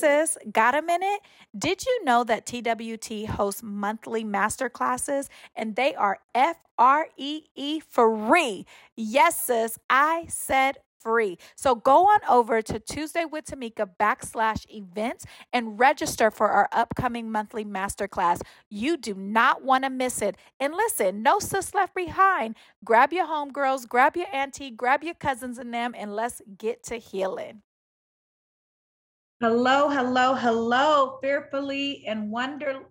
sis, got a minute? Did you know that TWT hosts monthly master classes and they are F R E E free? Yes, sis, I said free. So go on over to Tuesday with Tamika backslash events and register for our upcoming monthly masterclass. You do not want to miss it. And listen, no sis left behind. Grab your homegirls, grab your auntie, grab your cousins and them, and let's get to healing. Hello, hello, hello, fearfully and wonder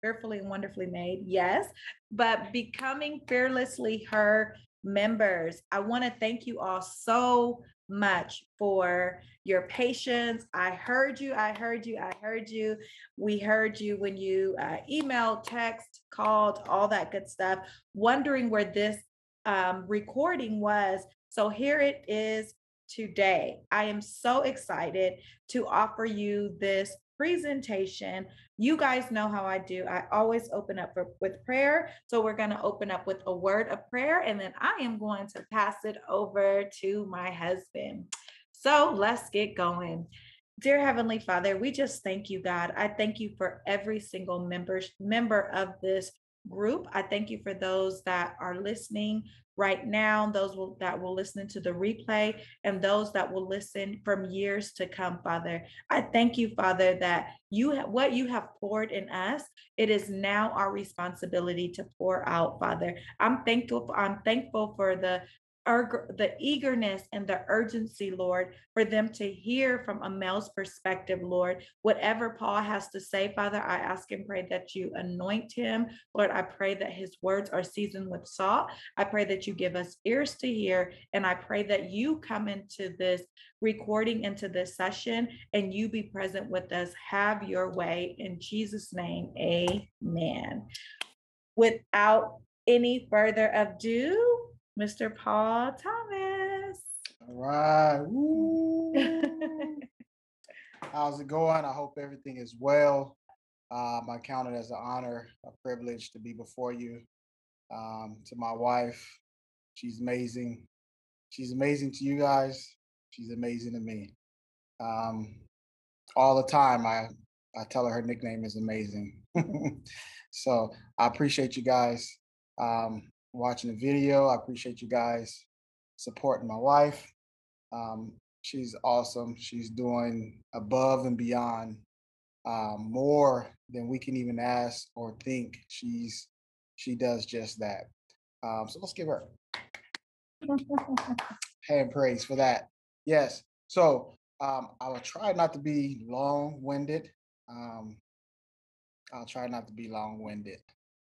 fearfully and wonderfully made. Yes, but becoming fearlessly her members. I want to thank you all so much for your patience. I heard you. I heard you. I heard you. We heard you when you uh, emailed, text, called, all that good stuff, wondering where this um, recording was. So here it is today. I am so excited to offer you this presentation. You guys know how I do. I always open up for, with prayer. So we're going to open up with a word of prayer, and then I am going to pass it over to my husband. So let's get going. Dear Heavenly Father, we just thank you, God. I thank you for every single member, member of this group. I thank you for those that are listening right now, those will, that will listen to the replay, and those that will listen from years to come, Father. I thank you, Father, that you what you have poured in us, it is now our responsibility to pour out, Father. I'm thankful. For, I'm thankful for the the eagerness and the urgency, Lord, for them to hear from a male's perspective, Lord. Whatever Paul has to say, Father, I ask and pray that you anoint him. Lord, I pray that his words are seasoned with salt. I pray that you give us ears to hear. And I pray that you come into this recording, into this session, and you be present with us. Have your way. In Jesus' name, amen. Without any further ado, Mr. Paul Thomas. All right. How's it going? I hope everything is well. Um, I count it as an honor, a privilege to be before you. Um, to my wife, she's amazing. She's amazing to you guys. She's amazing to me. Um, all the time, I I tell her her nickname is amazing. so I appreciate you guys. Um, watching the video. I appreciate you guys supporting my wife. Um, she's awesome. She's doing above and beyond um, more than we can even ask or think. She's she does just that. Um, so let's give her hand praise for that. Yes. So um, I will try not to be long-winded. Um, I'll try not to be long-winded.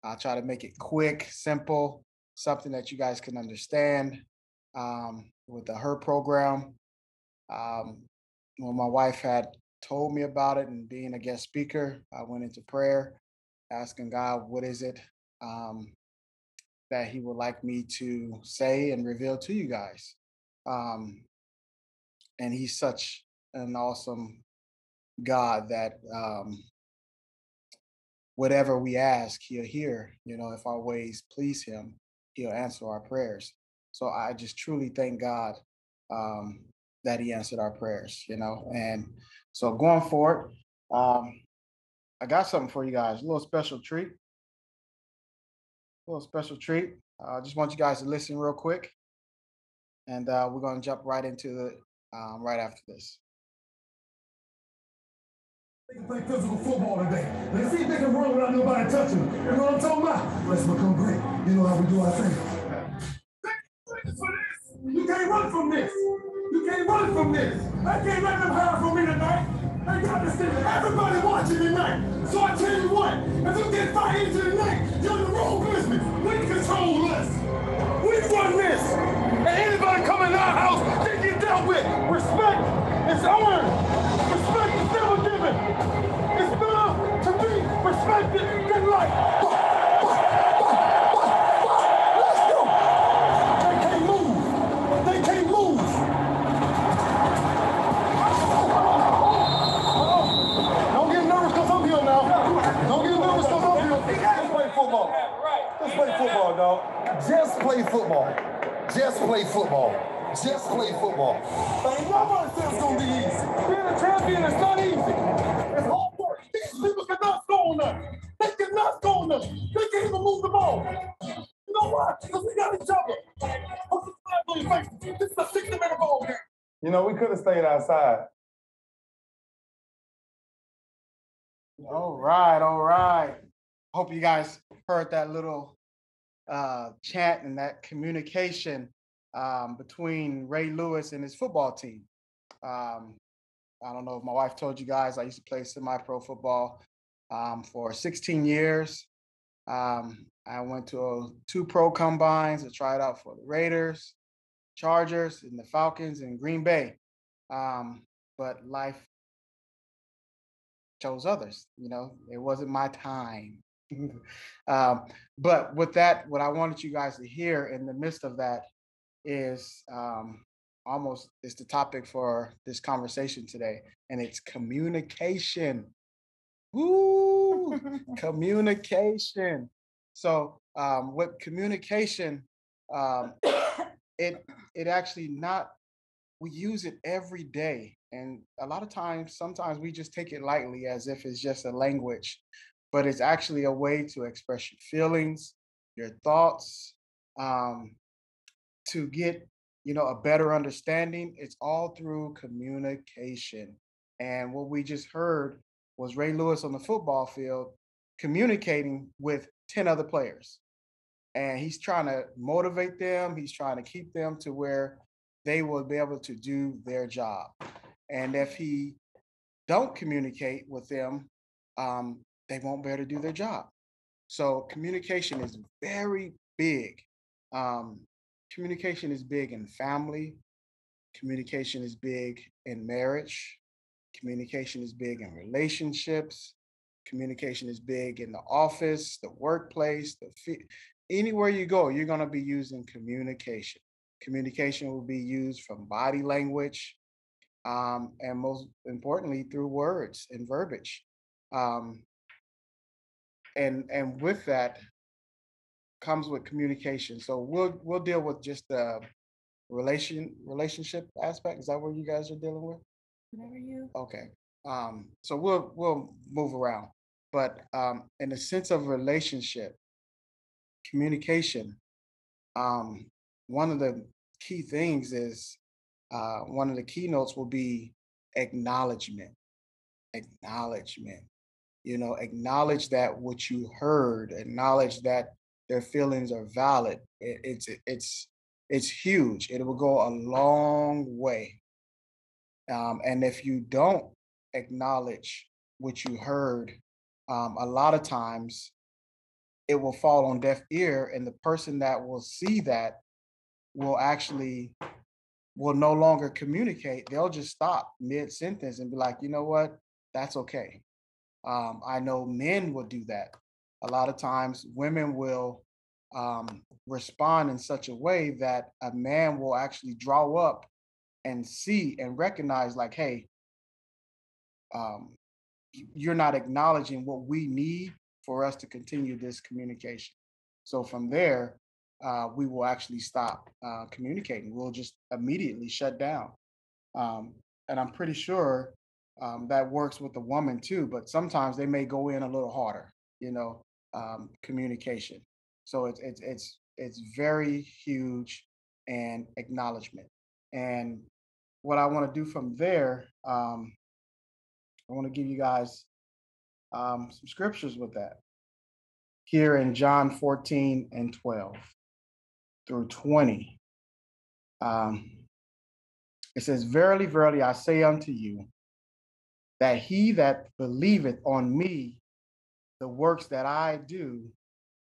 I'll try to make it quick, simple, something that you guys can understand um, with the HER program. Um, when my wife had told me about it and being a guest speaker, I went into prayer, asking God, what is it um, that He would like me to say and reveal to you guys? Um, and He's such an awesome God that um, whatever we ask, He'll hear, you know, if our ways please Him he'll answer our prayers. So I just truly thank God um, that he answered our prayers, you know. And so going forward, um, I got something for you guys, a little special treat. A little special treat. I uh, just want you guys to listen real quick. And uh, we're going to jump right into the um, right after this. They play physical football today. Let's see if they can run without nobody touching them. You know what I'm talking about? Let's become great. You know how we do our thing. You can't run from this. You can't run from this. I can't let them hide from me tonight. I got to see everybody watching tonight. So I tell you what, if you get fired into tonight, you're in the wrong business. We control this. We run this. And anybody come in our house, they get dealt with. Respect is earned. Like. Football. Let's play football, dog. Just play football. Just play football. just play football. Ain't nobody says it's gonna be easy. Being a champion is not easy. It's hard You know? Because we got each other. This is a 60 minute ball game. You know, we could have stayed outside. All right, all right. Hope you guys heard that little uh, chat and that communication um, between Ray Lewis and his football team. Um, I don't know if my wife told you guys, I used to play semi pro football um, for 16 years. Um, I went to uh, two pro combines to try it out for the Raiders, Chargers, and the Falcons and Green Bay. Um, but life chose others. You know, it wasn't my time. um, but with that, what I wanted you guys to hear in the midst of that is um, almost is the topic for this conversation today, and it's communication. Woo! communication. So, um, with communication, um, it it actually not we use it every day, and a lot of times, sometimes we just take it lightly as if it's just a language, but it's actually a way to express your feelings, your thoughts, um, to get you know a better understanding. It's all through communication, and what we just heard was Ray Lewis on the football field communicating with 10 other players. And he's trying to motivate them, he's trying to keep them to where they will be able to do their job. And if he don't communicate with them, um, they won't be able to do their job. So communication is very big. Um, communication is big in family. Communication is big in marriage. Communication is big in relationships. Communication is big in the office, the workplace, the anywhere you go, you're going to be using communication. Communication will be used from body language, um, and most importantly, through words and verbiage. Um, and and with that comes with communication. So we'll we'll deal with just the relation relationship aspect. Is that what you guys are dealing with? Whatever you. Okay. Um, so we'll we'll move around. But um, in the sense of relationship, communication, um, one of the key things is uh, one of the keynotes will be acknowledgement. Acknowledgement. You know, acknowledge that what you heard, acknowledge that their feelings are valid. It, it's it's it's huge. It will go a long way. Um, and if you don't acknowledge what you heard, um, a lot of times it will fall on deaf ear, and the person that will see that will actually will no longer communicate. They'll just stop mid sentence and be like, you know what, that's okay. Um, I know men will do that. A lot of times, women will um, respond in such a way that a man will actually draw up and see and recognize, like, hey, um, you're not acknowledging what we need for us to continue this communication. So from there, uh, we will actually stop uh, communicating. We'll just immediately shut down. Um, and I'm pretty sure um, that works with the woman too, but sometimes they may go in a little harder, you know, um, communication. So it's, it's, it's, it's very huge and acknowledgement. And what I want to do from there, um, I want to give you guys um, some scriptures with that. Here in John 14 and 12 through 20, um, it says, Verily, verily, I say unto you, that he that believeth on me, the works that I do,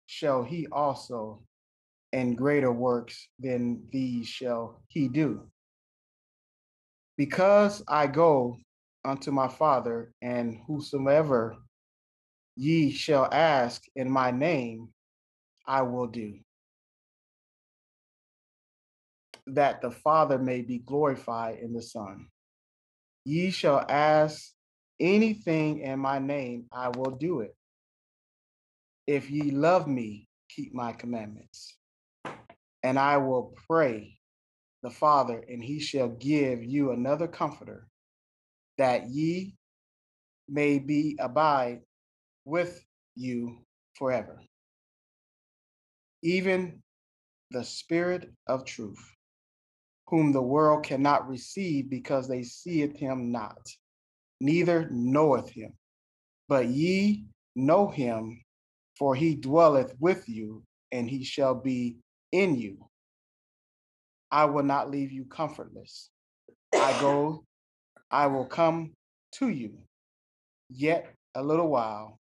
shall he also, and greater works than these shall he do. Because I go unto my Father, and whosoever ye shall ask in my name, I will do. That the Father may be glorified in the Son. Ye shall ask anything in my name, I will do it. If ye love me, keep my commandments. And I will pray, the Father, and he shall give you another comforter, that ye may be abide with you forever. Even the Spirit of truth, whom the world cannot receive because they seeth him not, neither knoweth him. But ye know him, for he dwelleth with you, and he shall be in you. I will not leave you comfortless. I go, I will come to you. Yet a little while,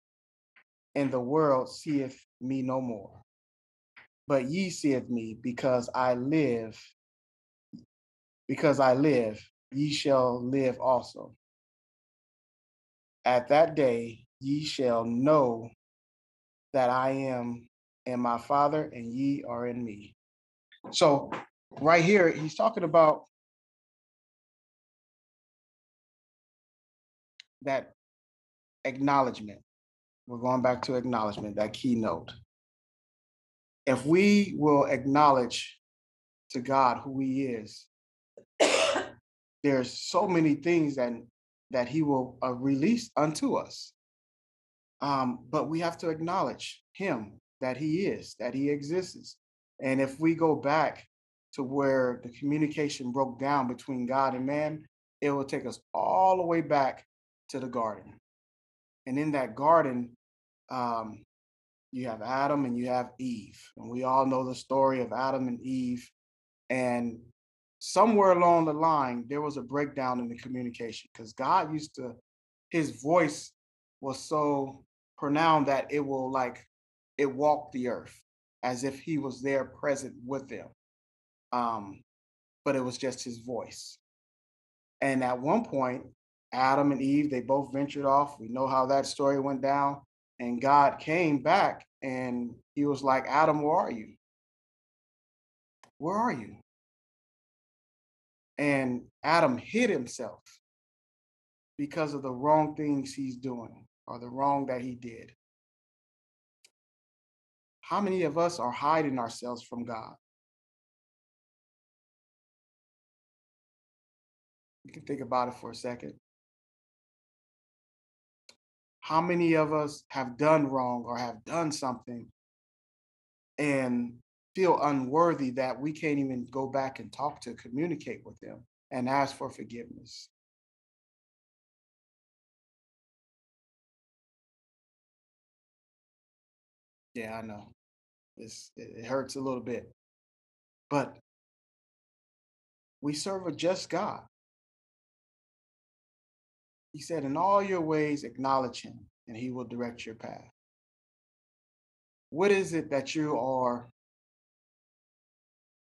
and the world seeth me no more. But ye seeth me because I live, because I live, ye shall live also. At that day ye shall know that I am in my Father, and ye are in me. So, right here, he's talking about that acknowledgement. We're going back to acknowledgement, that keynote. If we will acknowledge to God who He is, there's so many things that that He will uh, release unto us. Um, but we have to acknowledge Him that He is, that He exists. And if we go back to where the communication broke down between God and man, it will take us all the way back to the garden. And in that garden, um, you have Adam and you have Eve. And we all know the story of Adam and Eve. And somewhere along the line, there was a breakdown in the communication because God used to, his voice was so pronounced that it will like, it walked the earth as if he was there present with them. Um, but it was just his voice. And at one point, Adam and Eve, they both ventured off. We know how that story went down. And God came back and he was like, Adam, where are you? Where are you? And Adam hid himself because of the wrong things he's doing or the wrong that he did. How many of us are hiding ourselves from God? You can think about it for a second. How many of us have done wrong or have done something and feel unworthy that we can't even go back and talk to communicate with them and ask for forgiveness? Yeah, I know. It's, it hurts a little bit. But we serve a just God. He said, In all your ways, acknowledge him, and he will direct your path. What is it that you are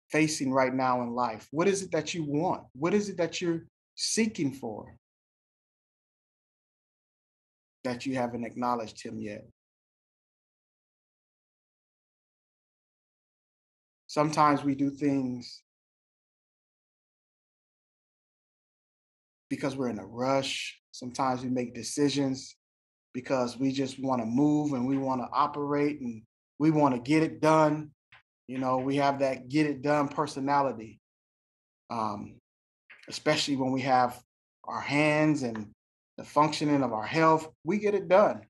facing right now in life? What is it that you want? What is it that you're seeking for that you haven't acknowledged him yet? Sometimes we do things because we're in a rush. Sometimes we make decisions because we just want to move and we want to operate and we want to get it done. You know, we have that get it done personality, um, especially when we have our hands and the functioning of our health. We get it done.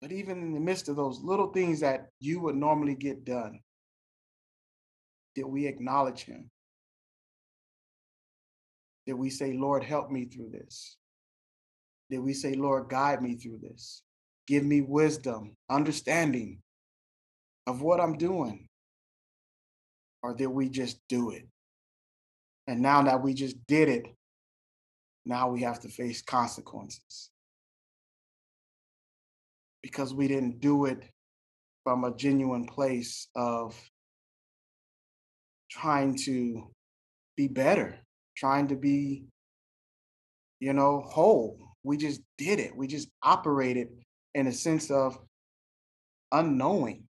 But even in the midst of those little things that you would normally get done, did we acknowledge him? Did we say, Lord, help me through this? Did we say, Lord, guide me through this? Give me wisdom, understanding of what I'm doing? Or did we just do it? And now that we just did it, now we have to face consequences. Because we didn't do it from a genuine place of trying to be better, trying to be, you know, whole. We just did it. We just operated in a sense of unknowing.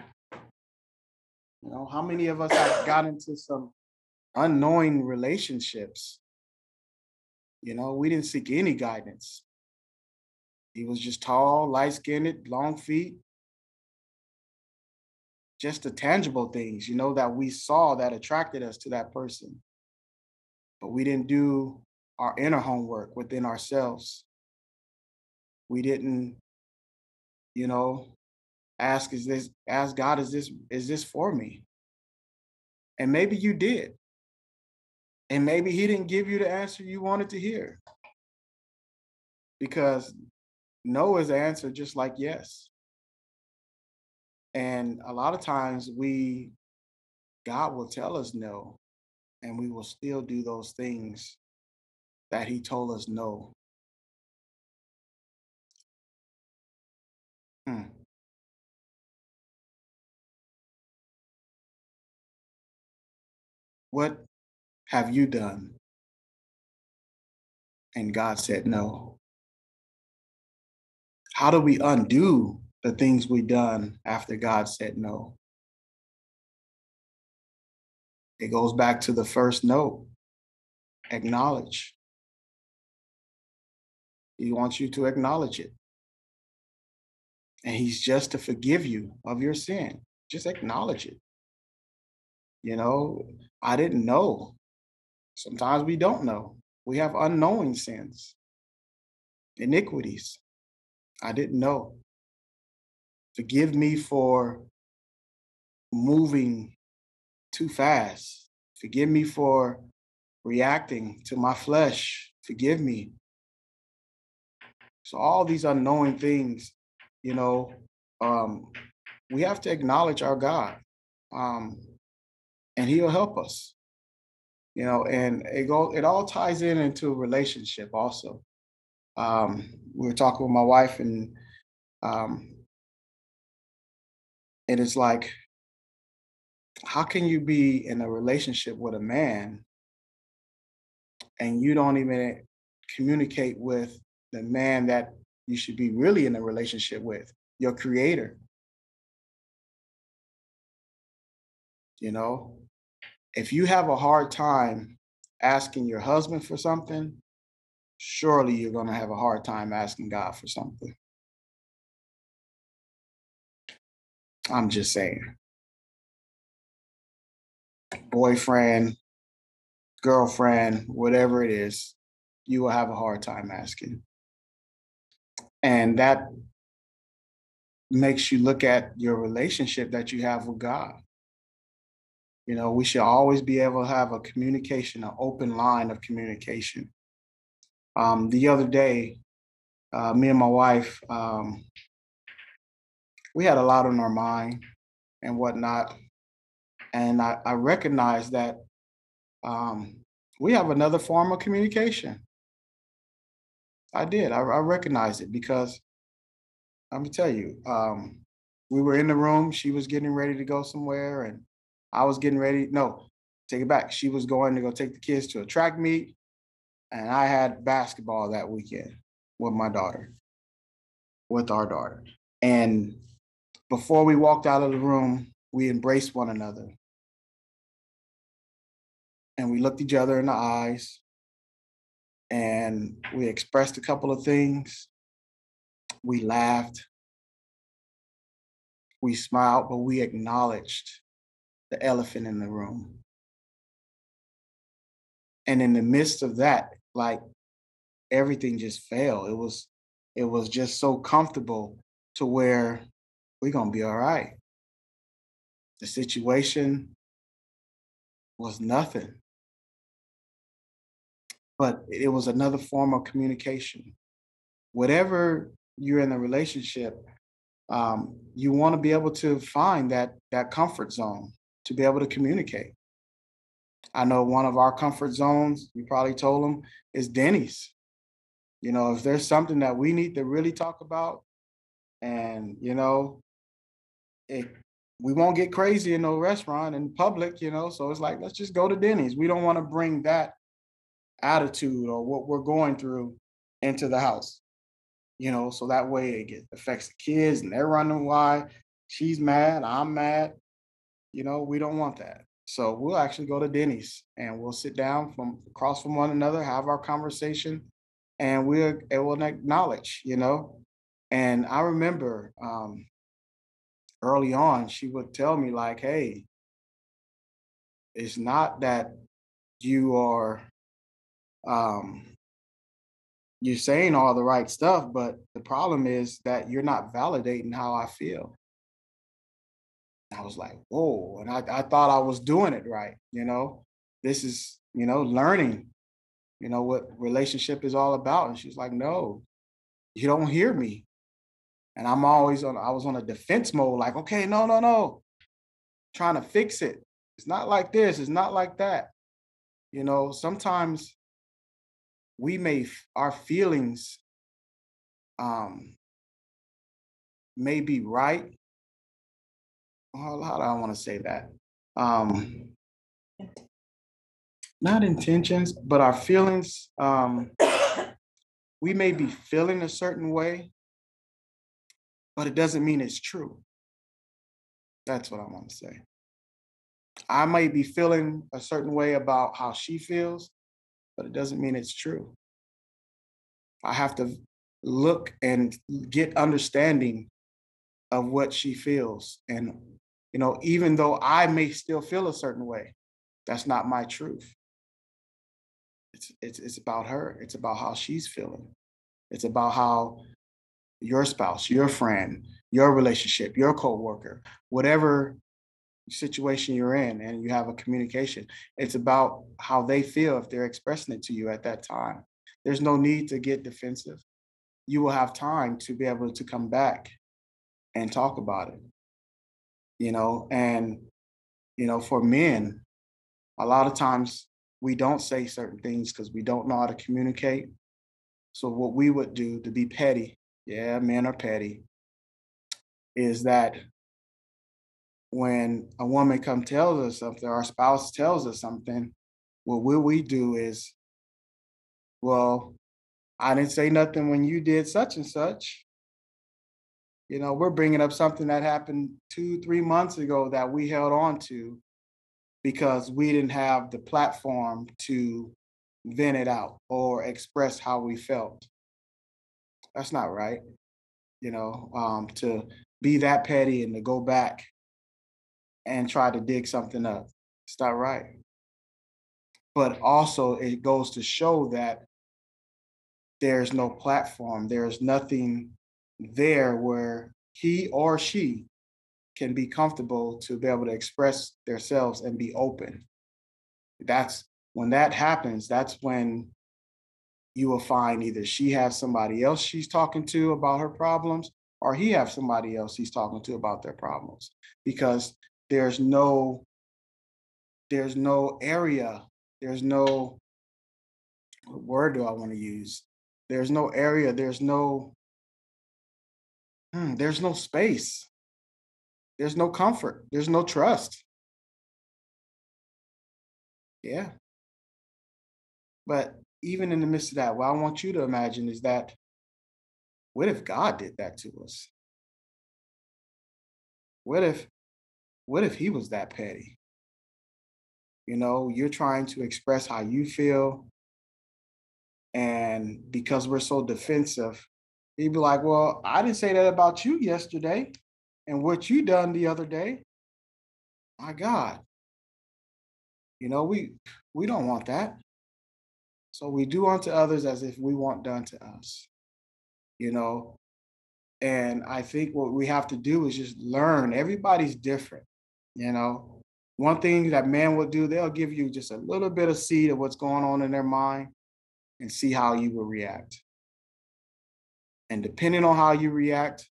You know, how many of us have got into some unknowing relationships? You know, we didn't seek any guidance. He was just tall, light skinned, long feet. just the tangible things, you know, that we saw that attracted us to that person. But we didn't do our inner homework within ourselves. We didn't, you know, ask, is this, ask God, is this, is this for me? And maybe you did. And maybe he didn't give you the answer you wanted to hear. Because no is the answer just like yes. And a lot of times we, God will tell us no, and we will still do those things that He told us no. Hmm. What have you done? And God said no. How do we undo the things we've done after God said no? It goes back to the first note acknowledge. He wants you to acknowledge it. And he's just to forgive you of your sin. Just acknowledge it. You know, I didn't know. Sometimes we don't know. We have unknowing sins, iniquities. I didn't know. Forgive me for moving too fast. Forgive me for reacting to my flesh. Forgive me. So, all these unknowing things, you know, um, we have to acknowledge our God, um, and He'll help us. You know, and it go it all ties in into a relationship also. Um, we were talking with my wife, and um, and it's like, how can you be in a relationship with a man and you don't even communicate with the man that you should be really in a relationship with, your creator? You know, if you have a hard time asking your husband for something, surely you're going to have a hard time asking God for something. I'm just saying. Boyfriend, girlfriend, whatever it is, you will have a hard time asking. And that makes you look at your relationship that you have with God. You know, we should always be able to have a communication, an open line of communication. Um, the other day, uh, me and my wife, um, we had a lot on our mind and whatnot. And I, I recognize that um, we have another form of communication. I did. I, I recognize it because let me tell you, um, we were in the room. She was getting ready to go somewhere, and I was getting ready. No, take it back. She was going to go take the kids to a track meet, and I had basketball that weekend with my daughter, with our daughter. And before we walked out of the room, we embraced one another. And we looked each other in the eyes and we expressed a couple of things. We laughed. We smiled, but we acknowledged the elephant in the room. And in the midst of that, like everything just fell. It was it was just so comfortable to where we're to be all right. The situation was nothing, but it was another form of communication. Whatever you're in a relationship, um, you want to be able to find that that comfort zone to be able to communicate. I know one of our comfort zones, you probably told them, is Denny's. You know, if there's something that we need to really talk about, and you know, it, we won't get crazy in no restaurant in public, you know. So it's like, let's just go to Denny's. We don't want to bring that attitude or what we're going through into the house, you know. So that way it gets, affects the kids and they're running why she's mad, I'm mad. You know, we don't want that. So we'll actually go to Denny's and we'll sit down from across from one another, have our conversation, and we'll acknowledge, you know. And I remember um, early on, she would tell me like, hey, it's not that you are um you're saying all the right stuff, but the problem is that you're not validating how I feel. I was like, whoa. And I, I thought I was doing it right. You know, this is, you know, learning, you know, what relationship is all about. And she's like, no, you don't hear me. And I'm always on, I was on a defense mode, like, okay, no, no, no, trying to fix it. It's not like this, it's not like that. You know, sometimes we may, our feelings um, may be right, how do I want to say that? Um, not intentions, but our feelings. Um, we may be feeling a certain way, but it doesn't mean it's true. That's what I want to say. I may be feeling a certain way about how she feels, but it doesn't mean it's true. I have to look and get understanding of what she feels and you know, even though I may still feel a certain way, that's not my truth. It's, it's, it's about her. It's about how she's feeling. It's about how your spouse, your friend, your relationship, your coworker, whatever situation you're in and you have a communication, it's about how they feel if they're expressing it to you at that time. There's no need to get defensive. You will have time to be able to come back and talk about it you know, and, you know, for men, a lot of times we don't say certain things because we don't know how to communicate. So what we would do to be petty, yeah, men are petty, is that when a woman come tells us something, our spouse tells us something, what will we do is, well, I didn't say nothing when you did such and such you know, we're bringing up something that happened two, three months ago that we held on to because we didn't have the platform to vent it out or express how we felt. That's not right. You know, um, to be that petty and to go back and try to dig something up. It's not right. But also, it goes to show that there's no platform, there's nothing there where he or she can be comfortable to be able to express themselves and be open. That's when that happens, that's when you will find either she has somebody else she's talking to about her problems or he has somebody else he's talking to about their problems because there's no there's no area there's no what word do i want to use there's no area there's no Hmm, there's no space. There's no comfort. There's no trust. Yeah. But even in the midst of that, what I want you to imagine is that what if God did that to us? What if what if he was that petty? You know, you're trying to express how you feel and because we're so defensive, He'd be like, Well, I didn't say that about you yesterday and what you done the other day. My God. You know, we we don't want that. So we do unto others as if we want done to us. You know, and I think what we have to do is just learn. Everybody's different. You know, one thing that man will do, they'll give you just a little bit of seed of what's going on in their mind and see how you will react. And depending on how you react,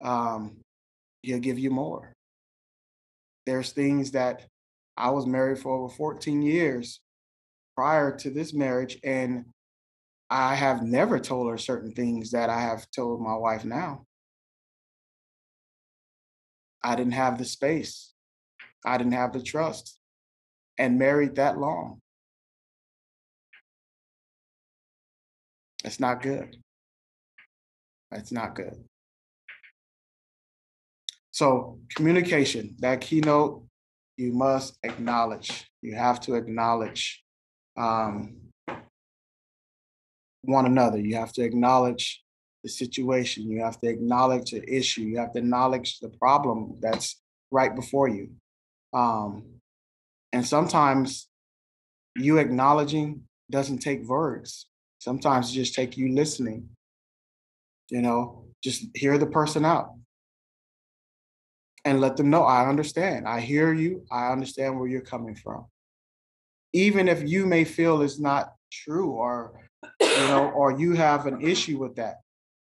um, he'll give you more. There's things that I was married for over 14 years prior to this marriage, and I have never told her certain things that I have told my wife now. I didn't have the space, I didn't have the trust, and married that long. It's not good. That's not good. So communication, that keynote, you must acknowledge. You have to acknowledge um, one another. You have to acknowledge the situation. You have to acknowledge the issue. You have to acknowledge the problem that's right before you. Um, and sometimes you acknowledging doesn't take words. Sometimes it just take you listening. You know, just hear the person out and let them know I understand. I hear you. I understand where you're coming from. Even if you may feel it's not true or you know or you have an issue with that,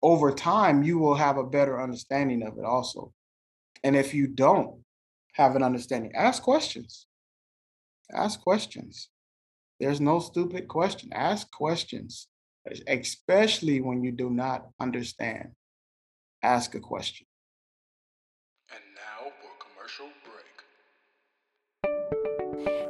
over time you will have a better understanding of it also. And if you don't have an understanding, ask questions. Ask questions. There's no stupid question. Ask questions, especially when you do not understand. Ask a question.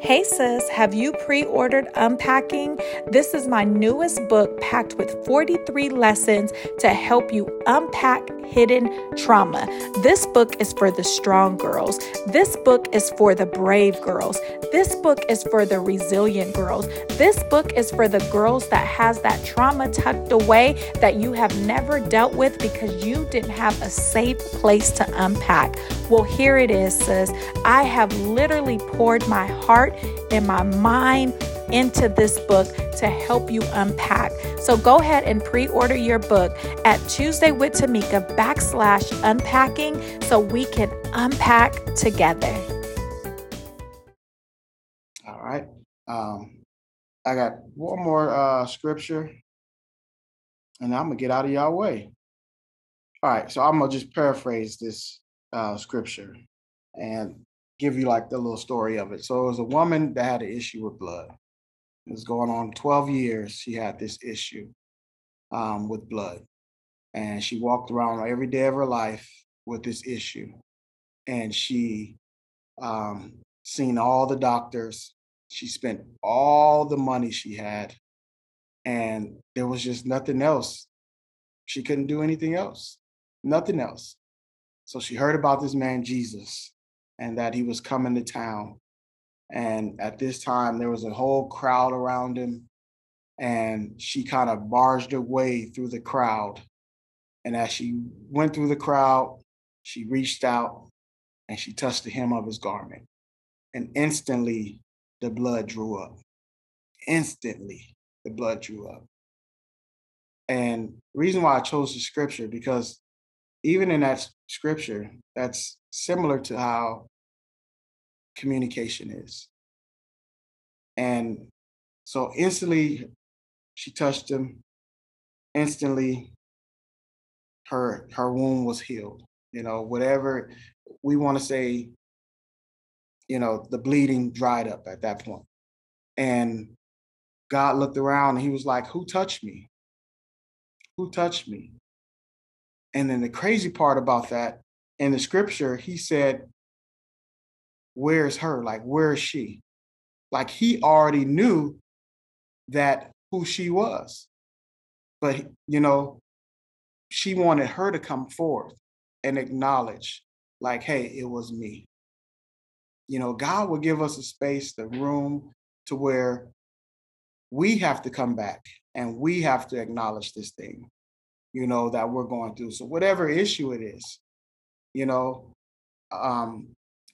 Hey sis, have you pre ordered Unpacking? This is my newest book packed with 43 lessons to help you unpack hidden trauma. This book is for the strong girls. This book is for the brave girls. This book is for the resilient girls. This book is for the girls that has that trauma tucked away that you have never dealt with because you didn't have a safe place to unpack. Well, here it is, sis. I have literally poured my heart and my mind into this book to help you unpack. So go ahead and pre order your book at Tuesday with Tamika backslash unpacking so we can unpack together. All right. Um, I got one more uh, scripture and I'm going to get out of y'all way. All right. So I'm going to just paraphrase this uh, scripture and give you like the little story of it. So it was a woman that had an issue with blood. It was going on 12 years. She had this issue um, with blood. And she walked around every day of her life with this issue. And she um, seen all the doctors. She spent all the money she had. And there was just nothing else. She couldn't do anything else, nothing else. So she heard about this man, Jesus, and that he was coming to town. And at this time, there was a whole crowd around him. And she kind of barged her way through the crowd. And as she went through the crowd, she reached out and she touched the hem of his garment. And instantly, the blood drew up. Instantly, the blood drew up. And reason why I chose the scripture, because even in that scripture, that's similar to how communication is. And so instantly she touched him. Instantly her her wound was healed. You know, whatever we want to say, you know, the bleeding dried up at that point. And God looked around and he was like, Who touched me? Who touched me? And then the crazy part about that in the scripture, he said, Where's her? Like, where is she? Like, he already knew that who she was. But, you know, she wanted her to come forth and acknowledge, like, hey, it was me. You know, God will give us a space, the room to where we have to come back and we have to acknowledge this thing you know, that we're going through. So whatever issue it is, you know, um,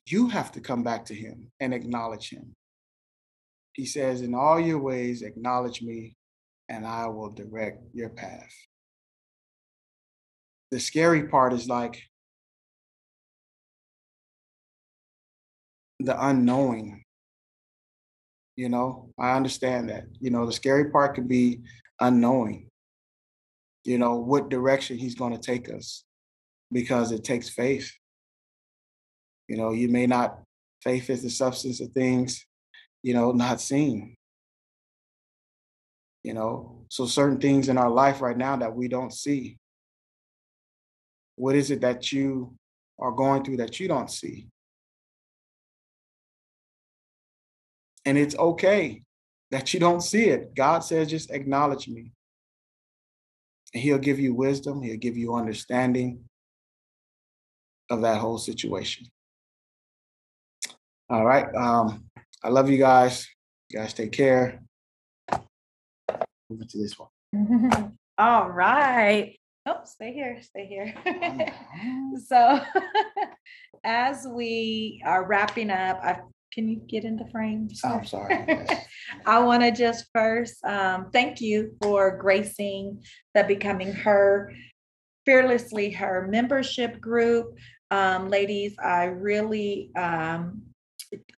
you have to come back to him and acknowledge him. He says, in all your ways, acknowledge me and I will direct your path. The scary part is like the unknowing. You know, I understand that. You know, the scary part could be unknowing you know, what direction he's going to take us because it takes faith. You know, you may not, faith is the substance of things, you know, not seen. You know, so certain things in our life right now that we don't see. What is it that you are going through that you don't see? And it's okay that you don't see it. God says, just acknowledge me. And he'll give you wisdom, he'll give you understanding of that whole situation. All right. Um, I love you guys. You guys take care. Move to this one. All right. Nope, stay here, stay here. So as we are wrapping up, I, can you get into frame? sir? I'm sorry. yes. I want to just first um, thank you for gracing the Becoming Her, Fearlessly Her membership group. Um, ladies, I really um,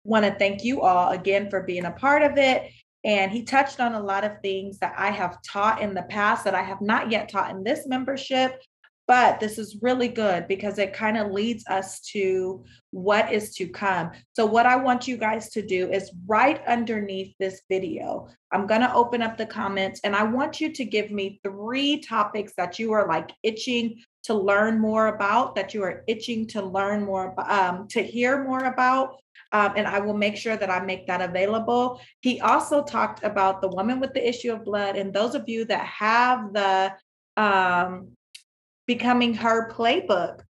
want to thank you all again for being a part of it. And he touched on a lot of things that I have taught in the past that I have not yet taught in this membership. But this is really good because it kind of leads us to what is to come. So, what I want you guys to do is right underneath this video, I'm going to open up the comments and I want you to give me three topics that you are like itching to learn more about, that you are itching to learn more, um, to hear more about. Um, and I will make sure that I make that available. He also talked about the woman with the issue of blood. And those of you that have the um, Becoming Her playbook,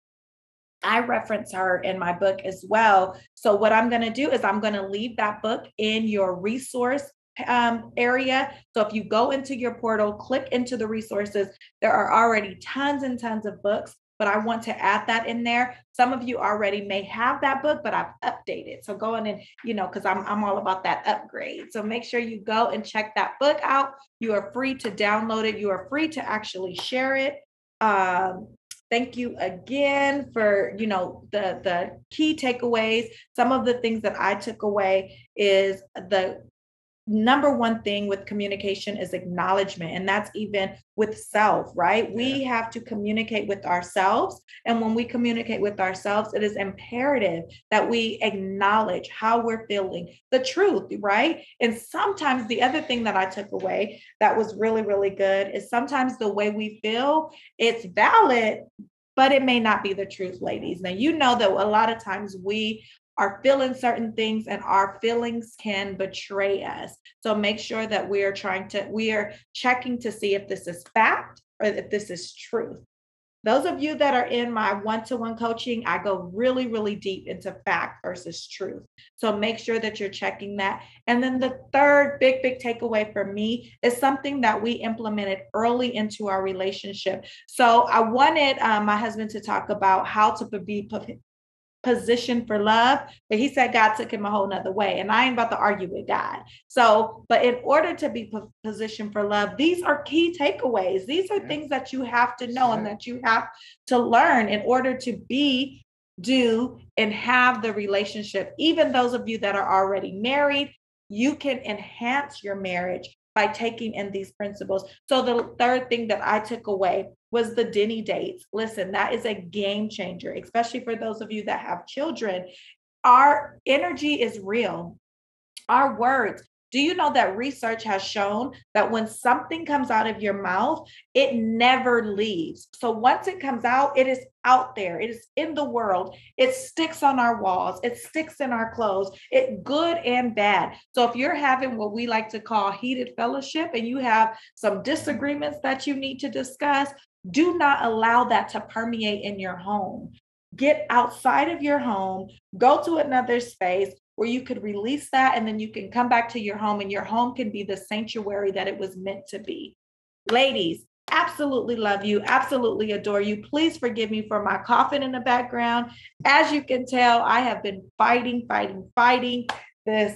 I reference her in my book as well. So, what I'm going to do is I'm going to leave that book in your resource um, area. So, if you go into your portal, click into the resources, there are already tons and tons of books, but I want to add that in there. Some of you already may have that book, but I've updated. So, go in and, you know, because I'm, I'm all about that upgrade. So, make sure you go and check that book out. You are free to download it, you are free to actually share it. Um, thank you again for you know the the key takeaways some of the things that i took away is the number one thing with communication is acknowledgement and that's even with self right? We have to communicate with ourselves and when we communicate with ourselves it is imperative that we acknowledge how we're feeling the truth right? And sometimes the other thing that i took away that was really really good is sometimes the way we feel it's valid but it may not be the truth, ladies. Now, you know that a lot of times we are feeling certain things and our feelings can betray us. So make sure that we are trying to, we are checking to see if this is fact or if this is truth. Those of you that are in my one to one coaching, I go really, really deep into fact versus truth. So make sure that you're checking that. And then the third big, big takeaway for me is something that we implemented early into our relationship. So I wanted um, my husband to talk about how to be positioned for love, but he said God took him a whole nother way. And I ain't about to argue with God. So, but in order to be positioned for love, these are key takeaways. These are Yeah. things that you have to know and that you have to learn in order to be, do, and have the relationship. Even those of you that are already married, you can enhance your marriage by taking in these principles. So the third thing that I took away was the Denny dates. Listen, that is a game changer, especially for those of you that have children. Our energy is real. Our words. Do you know that research has shown that when something comes out of your mouth, it never leaves? So once it comes out, it is out there. It is in the world. It sticks on our walls. It sticks in our clothes. It good and bad. So if you're having what we like to call heated fellowship and you have some disagreements that you need to discuss, do not allow that to permeate in your home. Get outside of your home, go to another space where you could release that and then you can come back to your home and your home can be the sanctuary that it was meant to be. Ladies, absolutely love you, absolutely adore you. Please forgive me for my coughing in the background. As you can tell, I have been fighting, fighting, fighting this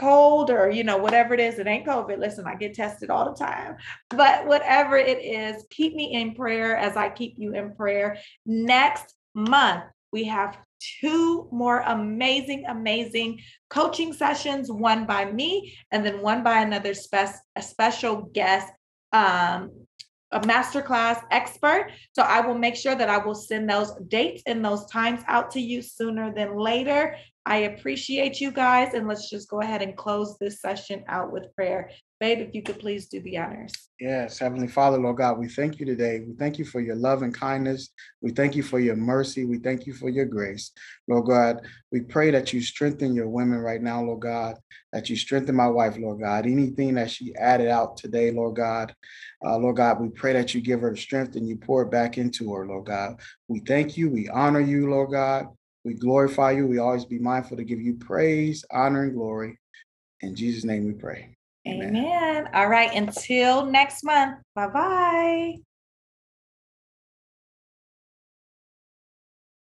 cold or you know whatever it is it ain't covid listen i get tested all the time but whatever it is keep me in prayer as i keep you in prayer next month we have two more amazing amazing coaching sessions one by me and then one by another spec- a special guest um a masterclass expert. So i will make sure that i will send those dates and those times out to you sooner than later I appreciate you guys, and let's just go ahead and close this session out with prayer. Babe, if you could please do the honors. Yes, Heavenly Father, Lord God, we thank you today. We thank you for your love and kindness. We thank you for your mercy. We thank you for your grace. Lord God, we pray that you strengthen your women right now, Lord God, that you strengthen my wife, Lord God. Anything that she added out today, Lord God, uh, Lord God, we pray that you give her strength and you pour it back into her, Lord God. We thank you. We honor you, Lord God. We glorify you. We always be mindful to give you praise, honor, and glory. In Jesus' name we pray. Amen. Amen. All right. Until next month. Bye bye.